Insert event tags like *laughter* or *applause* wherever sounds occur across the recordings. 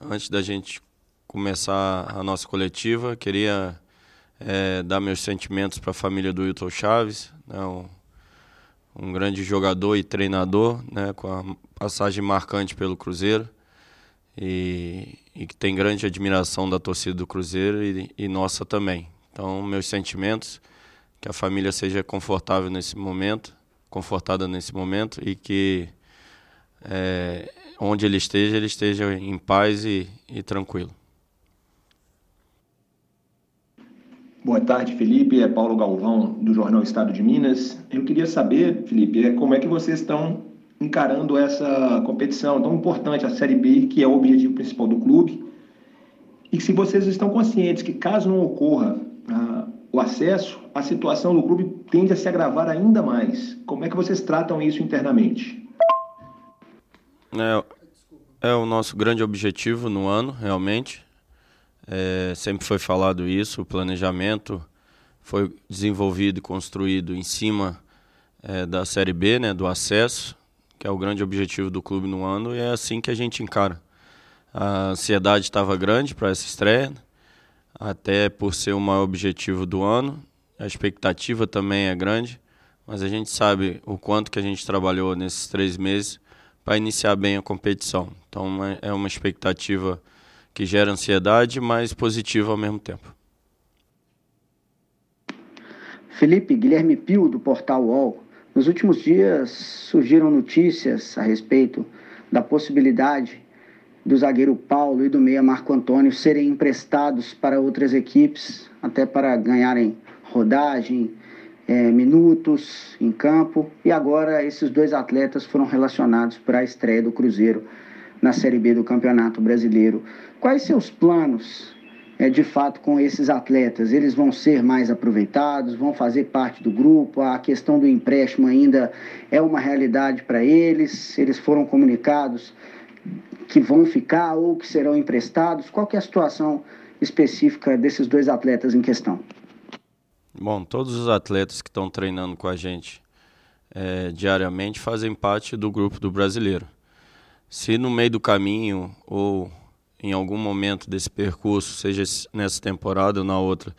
Antes da gente começar a nossa coletiva, queria é, dar meus sentimentos para a família do Wilton Chaves, né, um, um, grande jogador e treinador, né, com a passagem marcante pelo Cruzeiro e, e, que tem grande admiração da torcida do Cruzeiro e, e nossa também. Então, meus sentimentos, que a família seja confortável nesse momento, confortada nesse momento e que é, onde ele esteja, ele esteja em paz e, e tranquilo. Boa tarde, Felipe. É Paulo Galvão, do Jornal Estado de Minas. Eu queria saber, Felipe, é como é que vocês estão encarando essa competição tão importante, a Série B, que é o objetivo principal do clube, e se vocês estão conscientes que, caso não ocorra ah, o acesso, a situação do clube tende a se agravar ainda mais. Como é que vocês tratam isso internamente? É, é o nosso grande objetivo no ano, realmente. É, sempre foi falado isso, o planejamento foi desenvolvido e construído em cima é, da Série B, né, do acesso, que é o grande objetivo do clube no ano, e é assim que a gente encara. A ansiedade estava grande para essa estreia, até por ser o maior objetivo do ano, a expectativa também é grande, mas a gente sabe o quanto que a gente trabalhou nesses três meses para iniciar bem a competição. Então é uma expectativa que gera ansiedade, mas positiva ao mesmo tempo. Felipe Guilherme Pio, do portal UOL. Nos últimos dias surgiram notícias a respeito da possibilidade do zagueiro Paulo e do meia Marco Antônio serem emprestados para outras equipes, até para ganharem rodagem, é, minutos em campo e agora esses dois atletas foram relacionados para a estreia do Cruzeiro na Série B do Campeonato Brasileiro. Quais seus planos é, de fato com esses atletas? Eles vão ser mais aproveitados, vão fazer parte do grupo? A questão do empréstimo ainda é uma realidade para eles? Eles foram comunicados que vão ficar ou que serão emprestados? Qual é a situação específica desses dois atletas em questão? Bom, todos os atletas que estão treinando com a gente é, diariamente fazem parte do grupo do brasileiro. Se no meio do caminho ou em algum momento desse percurso, seja nessa temporada ou na outra,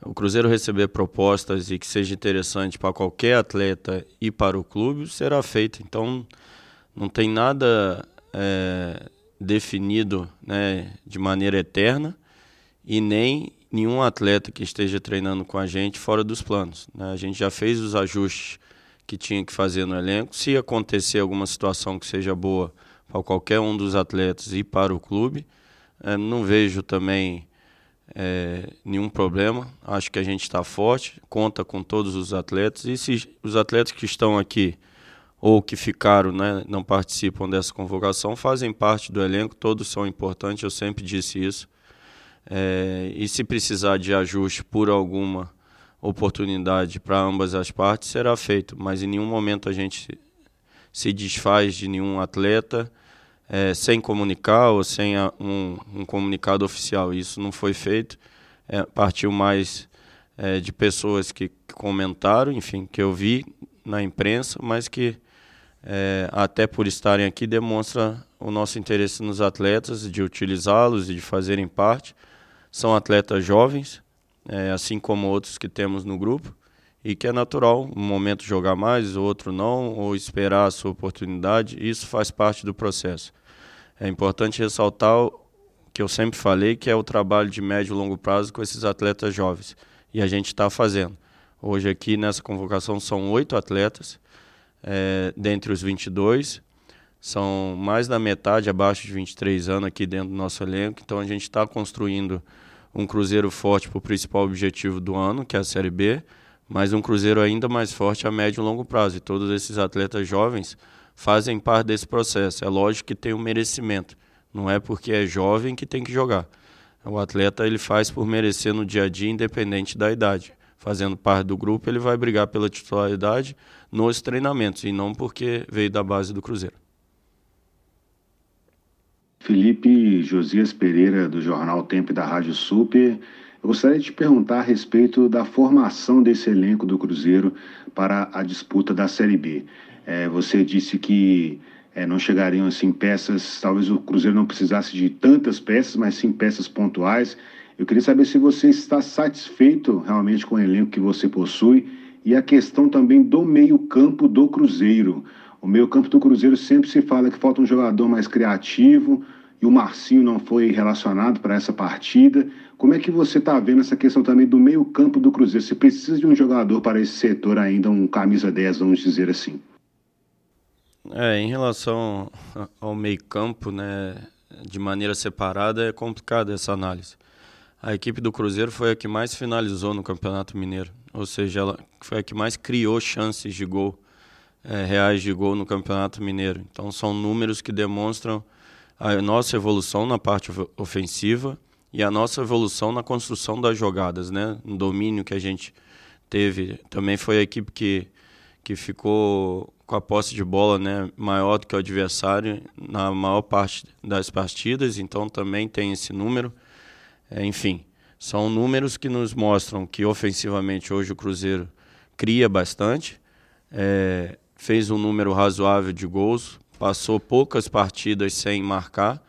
o Cruzeiro receber propostas e que seja interessante para qualquer atleta e para o clube, será feito. Então, não tem nada é, definido né, de maneira eterna e nem nenhum atleta que esteja treinando com a gente fora dos planos. Né? A gente já fez os ajustes que tinha que fazer no elenco. Se acontecer alguma situação que seja boa para qualquer um dos atletas e para o clube, é, não vejo também é, nenhum problema. Acho que a gente está forte, conta com todos os atletas. E se os atletas que estão aqui ou que ficaram, né, não participam dessa convocação, fazem parte do elenco, todos são importantes, eu sempre disse isso. É, e se precisar de ajuste por alguma oportunidade para ambas as partes, será feito. Mas em nenhum momento a gente se desfaz de nenhum atleta é, sem comunicar ou sem a, um, um, comunicado oficial. Isso não foi feito. É, partiu mais é, de pessoas que, que comentaram, enfim, que eu vi na imprensa, mas que é, até por estarem aqui demonstra o nosso interesse nos atletas, de utilizá-los e de fazerem parte são atletas jovens, é, assim como outros que temos no grupo, e que é natural um momento jogar mais, outro não, ou esperar a sua oportunidade. Isso faz parte do processo. É importante ressaltar o que eu sempre falei, que é o trabalho de médio e longo prazo com esses atletas jovens. E a gente está fazendo. Hoje aqui nessa convocação são oito atletas, é, dentre os 22, são mais da metade abaixo de 23 anos aqui dentro do nosso elenco, então a gente está construindo um Cruzeiro forte para o principal objetivo do ano, que é a Série B, mas um Cruzeiro ainda mais forte a médio e longo prazo. E todos esses atletas jovens fazem parte desse processo. É lógico que tem um merecimento, não é porque é jovem que tem que jogar. O atleta ele faz por merecer no dia a dia, independente da idade. Fazendo parte do grupo, ele vai brigar pela titularidade nos treinamentos e não porque veio da base do Cruzeiro. Felipe Josias Pereira, do jornal Tempo e da Rádio Super. Eu gostaria de te perguntar a respeito da formação desse elenco do Cruzeiro para a disputa da Série B. É, você disse que é, não chegariam assim peças, talvez o Cruzeiro não precisasse de tantas peças, mas sim peças pontuais. Eu queria saber se você está satisfeito realmente com o elenco que você possui e a questão também do meio-campo do Cruzeiro. O meio-campo do Cruzeiro sempre se fala que falta um jogador mais criativo e o Marcinho não foi relacionado para essa partida. Como é que você está vendo essa questão também do meio-campo do Cruzeiro? Você precisa de um jogador para esse setor ainda, um camisa 10, vamos dizer assim. É, em relação ao meio-campo, né, de maneira separada, é complicada essa análise. A equipe do Cruzeiro foi a que mais finalizou no Campeonato Mineiro, ou seja, ela foi a que mais criou chances de gol, é, reais de gol no Campeonato Mineiro. Então, são números que demonstram a nossa evolução na parte ofensiva e a nossa evolução na construção das jogadas, né? No domínio que a gente teve. Também foi a equipe que, que ficou com a posse de bola né, maior do que o adversário na maior parte das partidas, então também tem esse número. É, enfim, são números que nos mostram que ofensivamente hoje o Cruzeiro cria bastante, é, fez um número razoável de gols, passou poucas partidas sem marcar.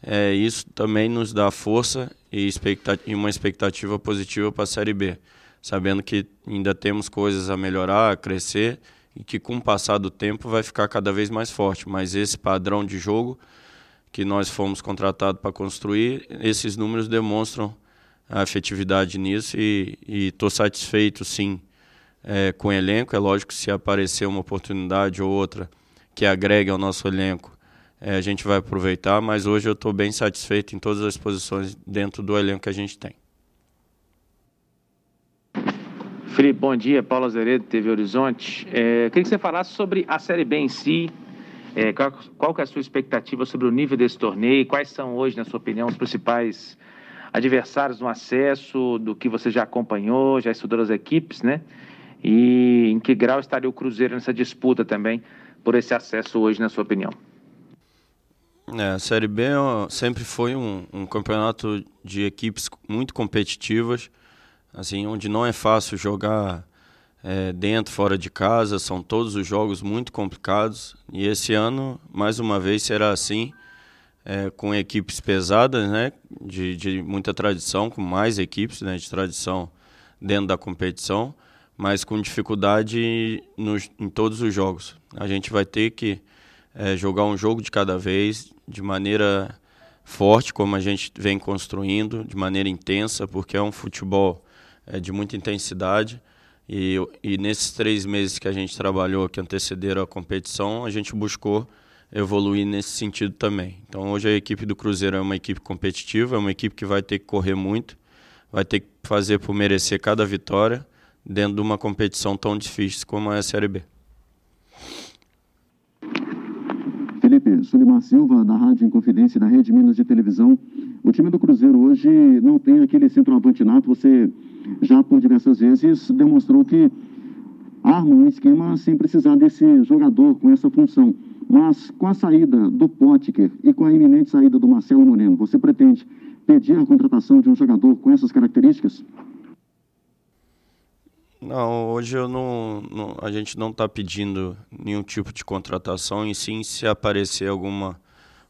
É, isso também nos dá força e, expectativa, e uma expectativa positiva para a Série B, sabendo que ainda temos coisas a melhorar, a crescer e que com o passar do tempo vai ficar cada vez mais forte. Mas esse padrão de jogo que nós fomos contratados para construir, esses números demonstram a efetividade nisso e estou satisfeito sim é, com elenco. É lógico que se aparecer uma oportunidade ou outra que agregue ao nosso elenco, é, a gente vai aproveitar, mas hoje eu estou bem satisfeito em todas as posições dentro do elenco que a gente tem. Felipe, bom dia. Paulo Azeredo, TV Horizonte. É, queria que você falasse sobre a Série B em si. É, qual, qual é a sua expectativa sobre o nível desse torneio? Quais são hoje, na sua opinião, os principais adversários no acesso, do que você já acompanhou, já estudou as equipes, né? E em que grau estaria o Cruzeiro nessa disputa também por esse acesso hoje, na sua opinião? É, a Série B sempre foi um, um campeonato de equipes muito competitivas assim, onde não é fácil jogar é, dentro, fora de casa, são todos os jogos muito complicados. E esse ano, mais uma vez, será assim, é, com equipes pesadas, né, de, de muita tradição, com mais equipes né, de tradição dentro da competição, mas com dificuldade nos, em todos os jogos. A gente vai ter que é, jogar um jogo de cada vez, de maneira forte, como a gente vem construindo, de maneira intensa, porque é um futebol é, de muita intensidade. E, e nesses três meses que a gente trabalhou, que antecederam a competição, a gente buscou evoluir nesse sentido também. Então hoje a equipe do Cruzeiro é uma equipe competitiva, é uma equipe que vai ter que correr muito, vai ter que fazer por merecer cada vitória dentro de uma competição tão difícil como é a Série B. Felipe, Sulimar Silva, da Rádio Inconfidência da Rede Minas de Televisão. O time do Cruzeiro hoje não tem aquele centroavante nato, você já por diversas vezes demonstrou que arma um esquema sem precisar desse jogador com essa função. Mas com a saída do Potker e com a iminente saída do Marcelo Moreno, você pretende pedir a contratação de um jogador com essas características? Não, hoje eu não, não a gente não está pedindo nenhum tipo de contratação, e sim se aparecer alguma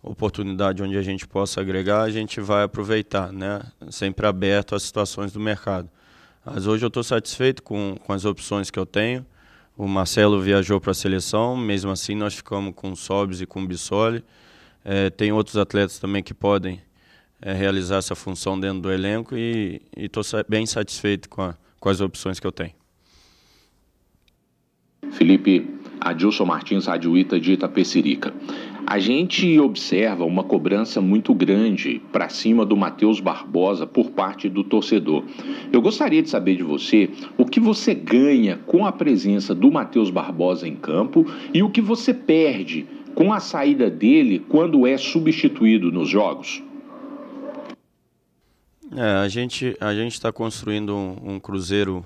oportunidade onde a gente possa agregar, a gente vai aproveitar, né? Sempre aberto às situações do mercado. Mas hoje eu estou satisfeito com, com as opções que eu tenho. O Marcelo viajou para a seleção, mesmo assim nós ficamos com o Sobis e com o Bissoli. É, tem outros atletas também que podem é, realizar essa função dentro do elenco e estou bem satisfeito com, a, com as opções que eu tenho. Felipe Adilson Martins, Rádio Ita de Itapecerica. A gente observa uma cobrança muito grande para cima do Matheus Barbosa por parte do torcedor. Eu gostaria de saber de você o que você ganha com a presença do Matheus Barbosa em campo e o que você perde com a saída dele quando é substituído nos jogos. É, a gente a gente está construindo um, um Cruzeiro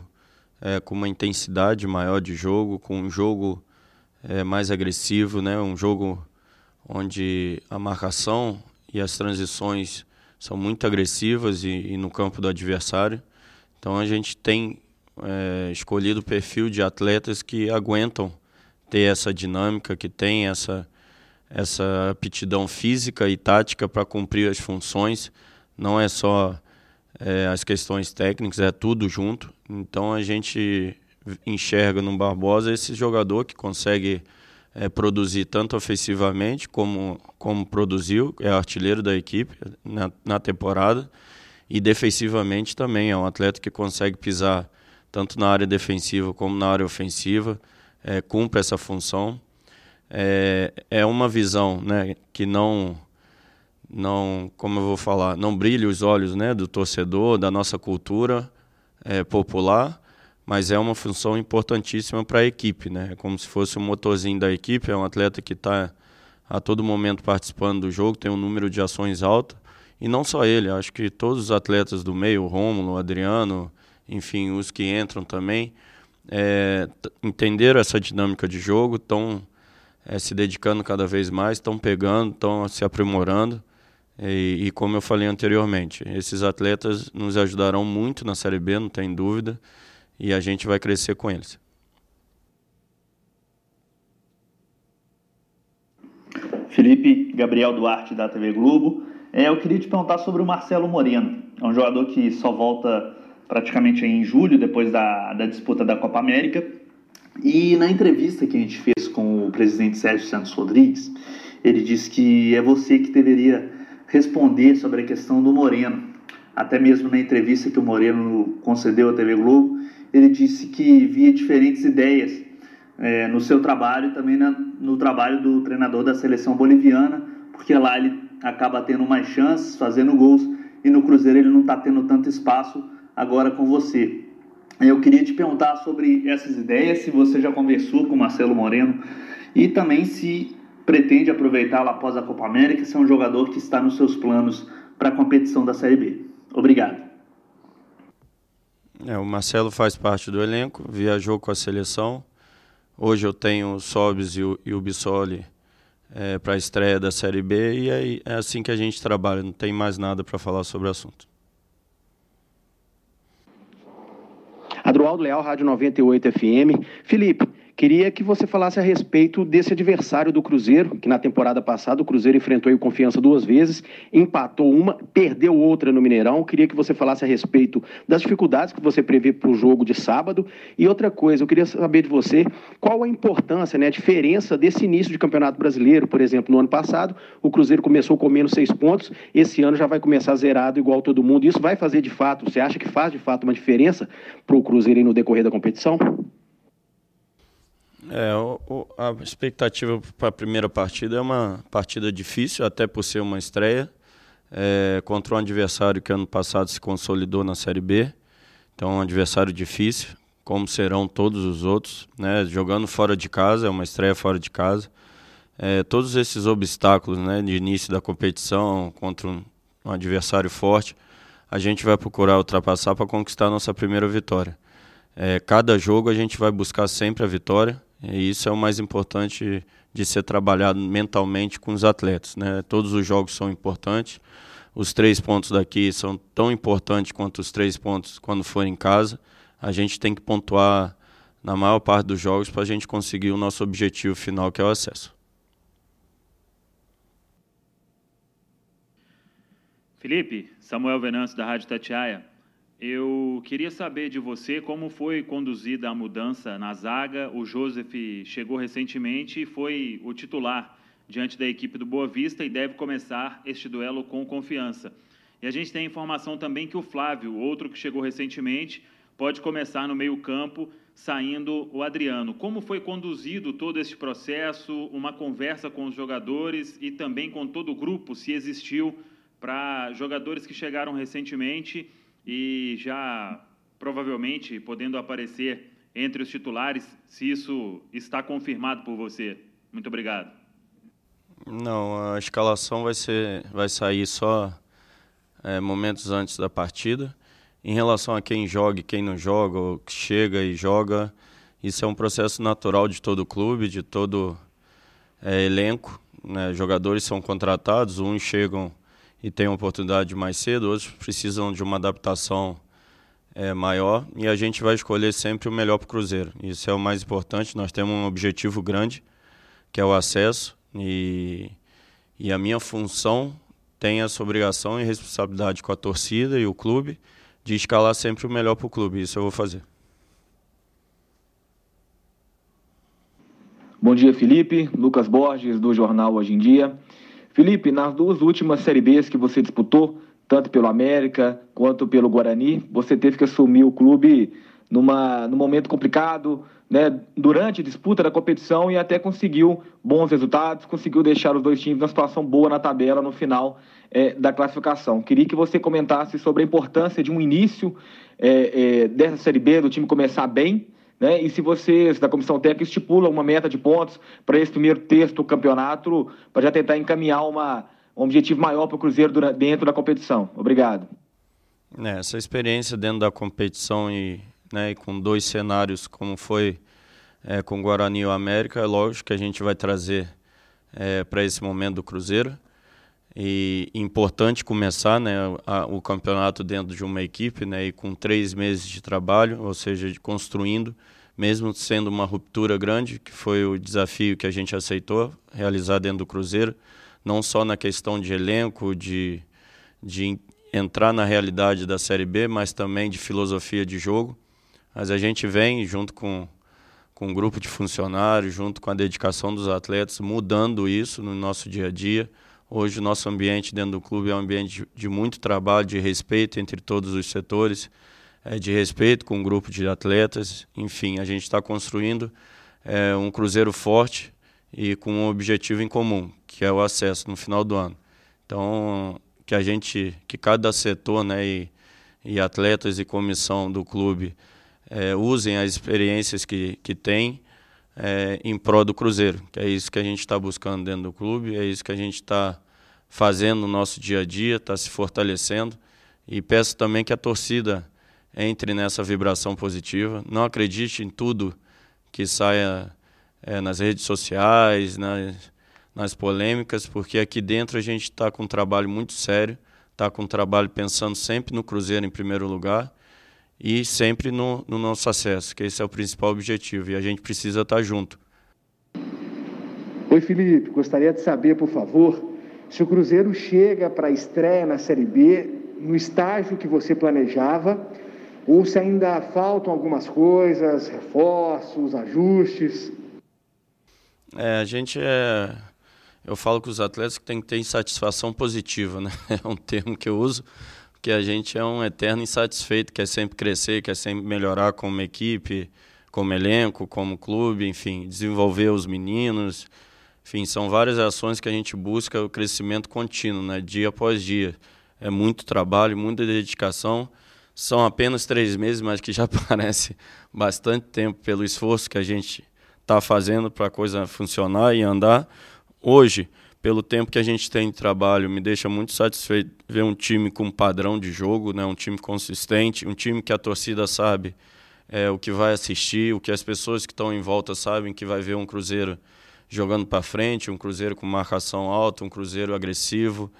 é, com uma intensidade maior de jogo, com um jogo é, mais agressivo, né? Um jogo onde a marcação e as transições são muito agressivas e, e no campo do adversário. Então a gente tem é, escolhido o perfil de atletas que aguentam ter essa dinâmica, que tem essa, essa aptidão física e tática para cumprir as funções. Não é só é, as questões técnicas, é tudo junto. Então a gente enxerga no Barbosa esse jogador que consegue é, produzir tanto ofensivamente como, como produziu, é artilheiro da equipe na, na temporada, e defensivamente também é um atleta que consegue pisar tanto na área defensiva como na área ofensiva, é, cumpre essa função. É, é uma visão né, que não, não, como eu vou falar, não brilha os olhos né, do torcedor, da nossa cultura é, popular, mas é uma função importantíssima para a equipe, né? É como se fosse um motorzinho da equipe, é um atleta que está a todo momento participando do jogo, tem um número de ações alto, e não só ele, acho que todos os atletas do meio, o Rômulo, o Adriano, enfim, os que entram também, é, entenderam essa dinâmica de jogo, estão é, se dedicando cada vez mais, estão pegando, estão se aprimorando. E, e, como eu falei anteriormente, esses atletas nos ajudarão muito na Série B, não tem dúvida e a gente vai crescer com eles. Felipe Gabriel Duarte da TV Globo. É, eu queria te perguntar sobre o Marcelo Moreno. É um jogador que só volta praticamente em julho, depois da, da disputa da Copa América. E na entrevista que a gente fez com o presidente Sérgio Santos Rodrigues, ele disse que é você que deveria responder sobre a questão do Moreno. Até mesmo na entrevista que o Moreno concedeu à TV Globo, ele disse que via diferentes ideias é, no seu trabalho e também na, no trabalho do treinador da seleção boliviana, porque lá ele acaba tendo mais chances, fazendo gols, e no Cruzeiro ele não está tendo tanto espaço agora com você. Eu queria te perguntar sobre essas ideias, se você já conversou com o Marcelo Moreno e também se pretende aproveitá-lo após a Copa América, se é um jogador que está nos seus planos para a competição da Série B. Obrigado. É, o Marcelo faz parte do elenco, viajou com a seleção. Hoje eu tenho o Sobis e o, e o Bissoli é, para a estreia da Série B e aí é assim que a gente trabalha, não tem mais nada para falar sobre o assunto. Adroaldo Leal, Rádio 98 FM. Felipe, Queria que você falasse a respeito desse adversário do Cruzeiro, que na temporada passada o Cruzeiro enfrentou o Confiança duas vezes, empatou uma, perdeu outra no Mineirão. Queria que você falasse a respeito das dificuldades que você prevê para o jogo de sábado. E outra coisa, eu queria saber de você qual a importância, né, a diferença desse início de Campeonato Brasileiro. Por exemplo, no ano passado, o Cruzeiro começou com menos seis pontos, esse ano já vai começar zerado igual todo mundo. Isso vai fazer de fato, você acha que faz de fato uma diferença para o Cruzeiro no decorrer da competição? É, o, o, a expectativa para a primeira partida é uma partida difícil, até por ser uma estreia, é, contra um adversário que ano passado se consolidou na Série B. Então, um adversário difícil, como serão todos os outros. Né? Jogando fora de casa, é uma estreia fora de casa. É, todos esses obstáculos né, de início da competição contra um, um adversário forte, a gente vai procurar ultrapassar para conquistar a nossa primeira vitória. É, cada jogo a gente vai buscar sempre a vitória, e isso é o mais importante de ser trabalhado mentalmente com os atletas. Né? Todos os jogos são importantes. Os três pontos daqui são tão importantes quanto os três pontos quando for em casa. A gente tem que pontuar na maior parte dos jogos para a gente conseguir o nosso objetivo final, que é o acesso. Felipe, Samuel Venâncio da Rádio Tatiaia. Eu queria saber de você como foi conduzida a mudança na zaga. O Joseph chegou recentemente e foi o titular diante da equipe do Boa Vista e deve começar este duelo com confiança. E a gente tem informação também que o Flávio, outro que chegou recentemente, pode começar no meio-campo, saindo o Adriano. Como foi conduzido todo esse processo, uma conversa com os jogadores e também com todo o grupo, se existiu, para jogadores que chegaram recentemente e já provavelmente podendo aparecer entre os titulares, se isso está confirmado por você. Muito obrigado. Não, a escalação vai ser, vai sair só é, momentos antes da partida. Em relação a quem joga e quem não joga, ou que chega e joga, isso é um processo natural de todo clube, de todo é, elenco. Né? Jogadores são contratados, uns chegam e têm oportunidade mais cedo, outros precisam de uma adaptação é, maior e a gente vai escolher sempre o melhor para o Cruzeiro. Isso é o mais importante. Nós temos um objetivo grande, que é o acesso. E, e a minha função tem essa obrigação e responsabilidade com a torcida e o clube de escalar sempre o melhor para o clube. Isso eu vou fazer. Bom dia, Felipe. Lucas Borges, do Jornal Hoje em Dia. Felipe, nas duas últimas Série Bs que você disputou, tanto pelo América quanto pelo Guarani, você teve que assumir o clube numa, num momento complicado, né, durante a disputa da competição e até conseguiu bons resultados, conseguiu deixar os dois times numa situação boa na tabela no final é, da classificação. Queria que você comentasse sobre a importância de um início é, é, dessa Série B, do time começar bem, né, e se vocês da comissão técnica estipulam uma meta de pontos para esse primeiro texto do campeonato, para já tentar encaminhar uma, um objetivo maior para o Cruzeiro dentro da competição. Obrigado. É, essa experiência dentro da competição e né, e com dois cenários como foi é, com Guarani e o América, é lógico que a gente vai trazer é, para esse momento do Cruzeiro. E importante começar né, a, o campeonato dentro de uma equipe né, e com três meses de trabalho, ou seja, de construindo, mesmo sendo uma ruptura grande, que foi o desafio que a gente aceitou realizar dentro do Cruzeiro, não só na questão de elenco, de, de entrar na realidade da Série B, mas também de filosofia de jogo. Mas a gente vem junto com, com um grupo de funcionários, junto com a dedicação dos atletas, mudando isso no nosso dia a dia. Hoje o nosso ambiente dentro do clube é um ambiente de, de muito trabalho, de respeito entre todos os setores, é, de respeito com um grupo de atletas. Enfim, a gente está construindo é, um cruzeiro forte e com um objetivo em comum, que é o acesso no final do ano. Então, que a gente, que cada setor, né, e, e atletas e comissão do clube é, usem as experiências que, que têm é, em prol do Cruzeiro, que é isso que a gente está buscando dentro do clube, é isso que a gente está fazendo no nosso dia a dia, está se fortalecendo. E peço também que a torcida entre nessa vibração positiva. Não acredite em tudo que saia é, nas redes sociais, nas, nas polêmicas, porque aqui dentro a gente está com um trabalho muito sério, está com um trabalho pensando sempre no Cruzeiro em primeiro lugar e sempre no, no nosso acesso, que esse é o principal objetivo e a gente precisa estar junto. Oi, Felipe. Gostaria de saber, por favor, se o Cruzeiro chega para a estreia na Série B no estágio que você planejava ou se ainda faltam algumas coisas, reforços, ajustes. É, a gente é. Eu falo com os atletas que tem que ter insatisfação positiva, né? *laughs* É um termo que eu uso que a gente é um eterno insatisfeito, quer sempre crescer, quer sempre melhorar como equipe, como elenco, como clube, enfim, desenvolver os meninos. Enfim, são várias ações que a gente busca o crescimento contínuo, né, dia após dia. É muito trabalho, muita dedicação. São apenas três meses, mas que já *laughs* parece bastante tempo pelo esforço que a gente está fazendo para a coisa funcionar e andar. Hoje, pelo tempo que a gente tem de trabalho, me deixa muito satisfeito ver um time com padrão de jogo, né? um time consistente, um time que a torcida sabe é, o que vai assistir, o que as pessoas que estão em volta sabem que vai ver um Cruzeiro jogando para frente, um Cruzeiro com marcação alta, um Cruzeiro agressivo.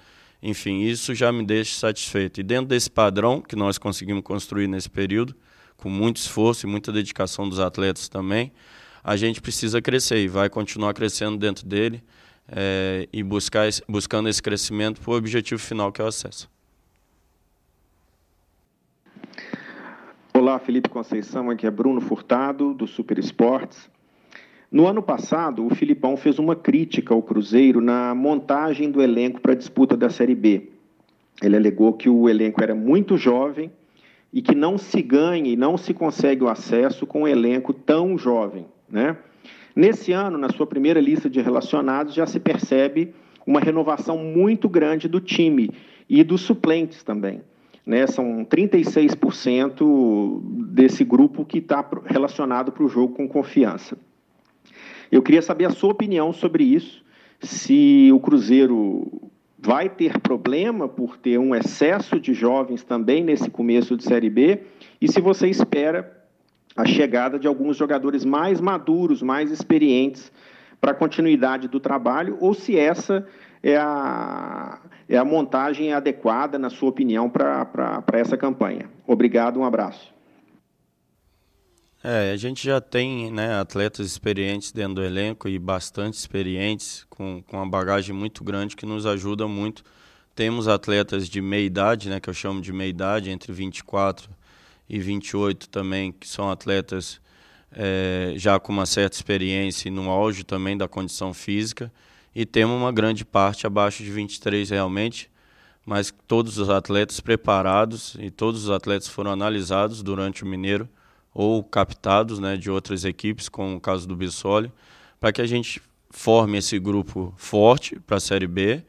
Enfim, isso já me deixa satisfeito. E dentro desse padrão que nós conseguimos construir nesse período, com muito esforço e muita dedicação dos atletas também, a gente precisa crescer e vai continuar crescendo dentro dele é, e buscar, buscando esse crescimento para o objetivo final que é o acesso. Olá, Felipe Conceição, aqui é Bruno Furtado, do Super Esportes. No ano passado, o Filipão fez uma crítica ao Cruzeiro na montagem do elenco para a disputa da Série B. Ele alegou que o elenco era muito jovem e que não se ganha e não se consegue o acesso com um elenco tão jovem. Né? Nesse ano, na sua primeira lista de relacionados, já se percebe uma renovação muito grande do time e dos suplentes também. Né? São 36% desse grupo que está relacionado para o jogo com confiança. Eu queria saber a sua opinião sobre isso, se o Cruzeiro vai ter problema por ter um excesso de jovens também nesse começo de Série B e se você espera a chegada de alguns jogadores mais maduros, mais experientes para a continuidade do trabalho, ou se essa é a, é a montagem adequada, na sua opinião, para essa campanha. Obrigado, um abraço. É, a gente já tem né, atletas experientes dentro do elenco e bastante experientes, com, com uma bagagem muito grande que nos ajuda muito. Temos atletas de meia idade, né, que eu chamo de meia idade, entre 24 e 28 também, que são atletas é, já com uma certa experiência e no auge também da condição física. E temos uma grande parte abaixo de 23 realmente, mas todos os atletas preparados e todos os atletas foram analisados durante o Mineiro ou captados né, de outras equipes, como o caso do Bissoli, para que a gente forme esse grupo forte para a Série B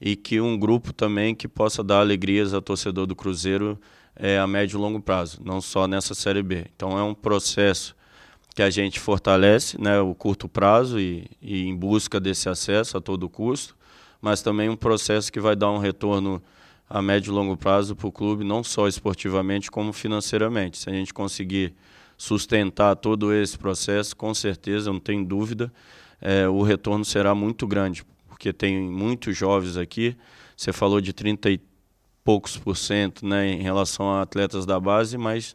e que um grupo também que possa dar alegrias ao torcedor do Cruzeiro é, a médio e longo prazo, não só nessa Série B. Então é um processo que a gente fortalece né, o curto prazo e, e em busca desse acesso a todo custo, mas também um processo que vai dar um retorno a médio e longo prazo para o clube, não só esportivamente, como financeiramente. Se a gente conseguir sustentar todo esse processo, com certeza, não tem dúvida, é, o retorno será muito grande, porque tem muitos jovens aqui. Você falou de 30 e poucos por cento né, em relação a atletas da base, mas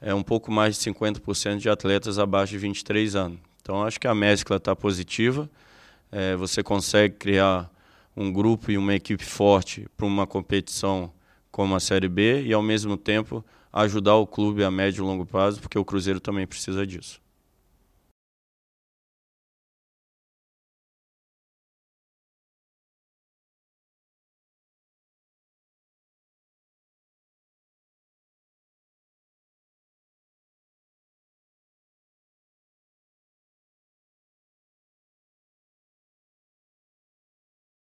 é um pouco mais de 50% de atletas abaixo de 23 anos. Então, acho que a mescla está positiva. É, você consegue criar um grupo e uma equipe forte para uma competição como a Série B e, ao mesmo tempo, ajudar o clube a médio e longo prazo, porque o Cruzeiro também precisa disso.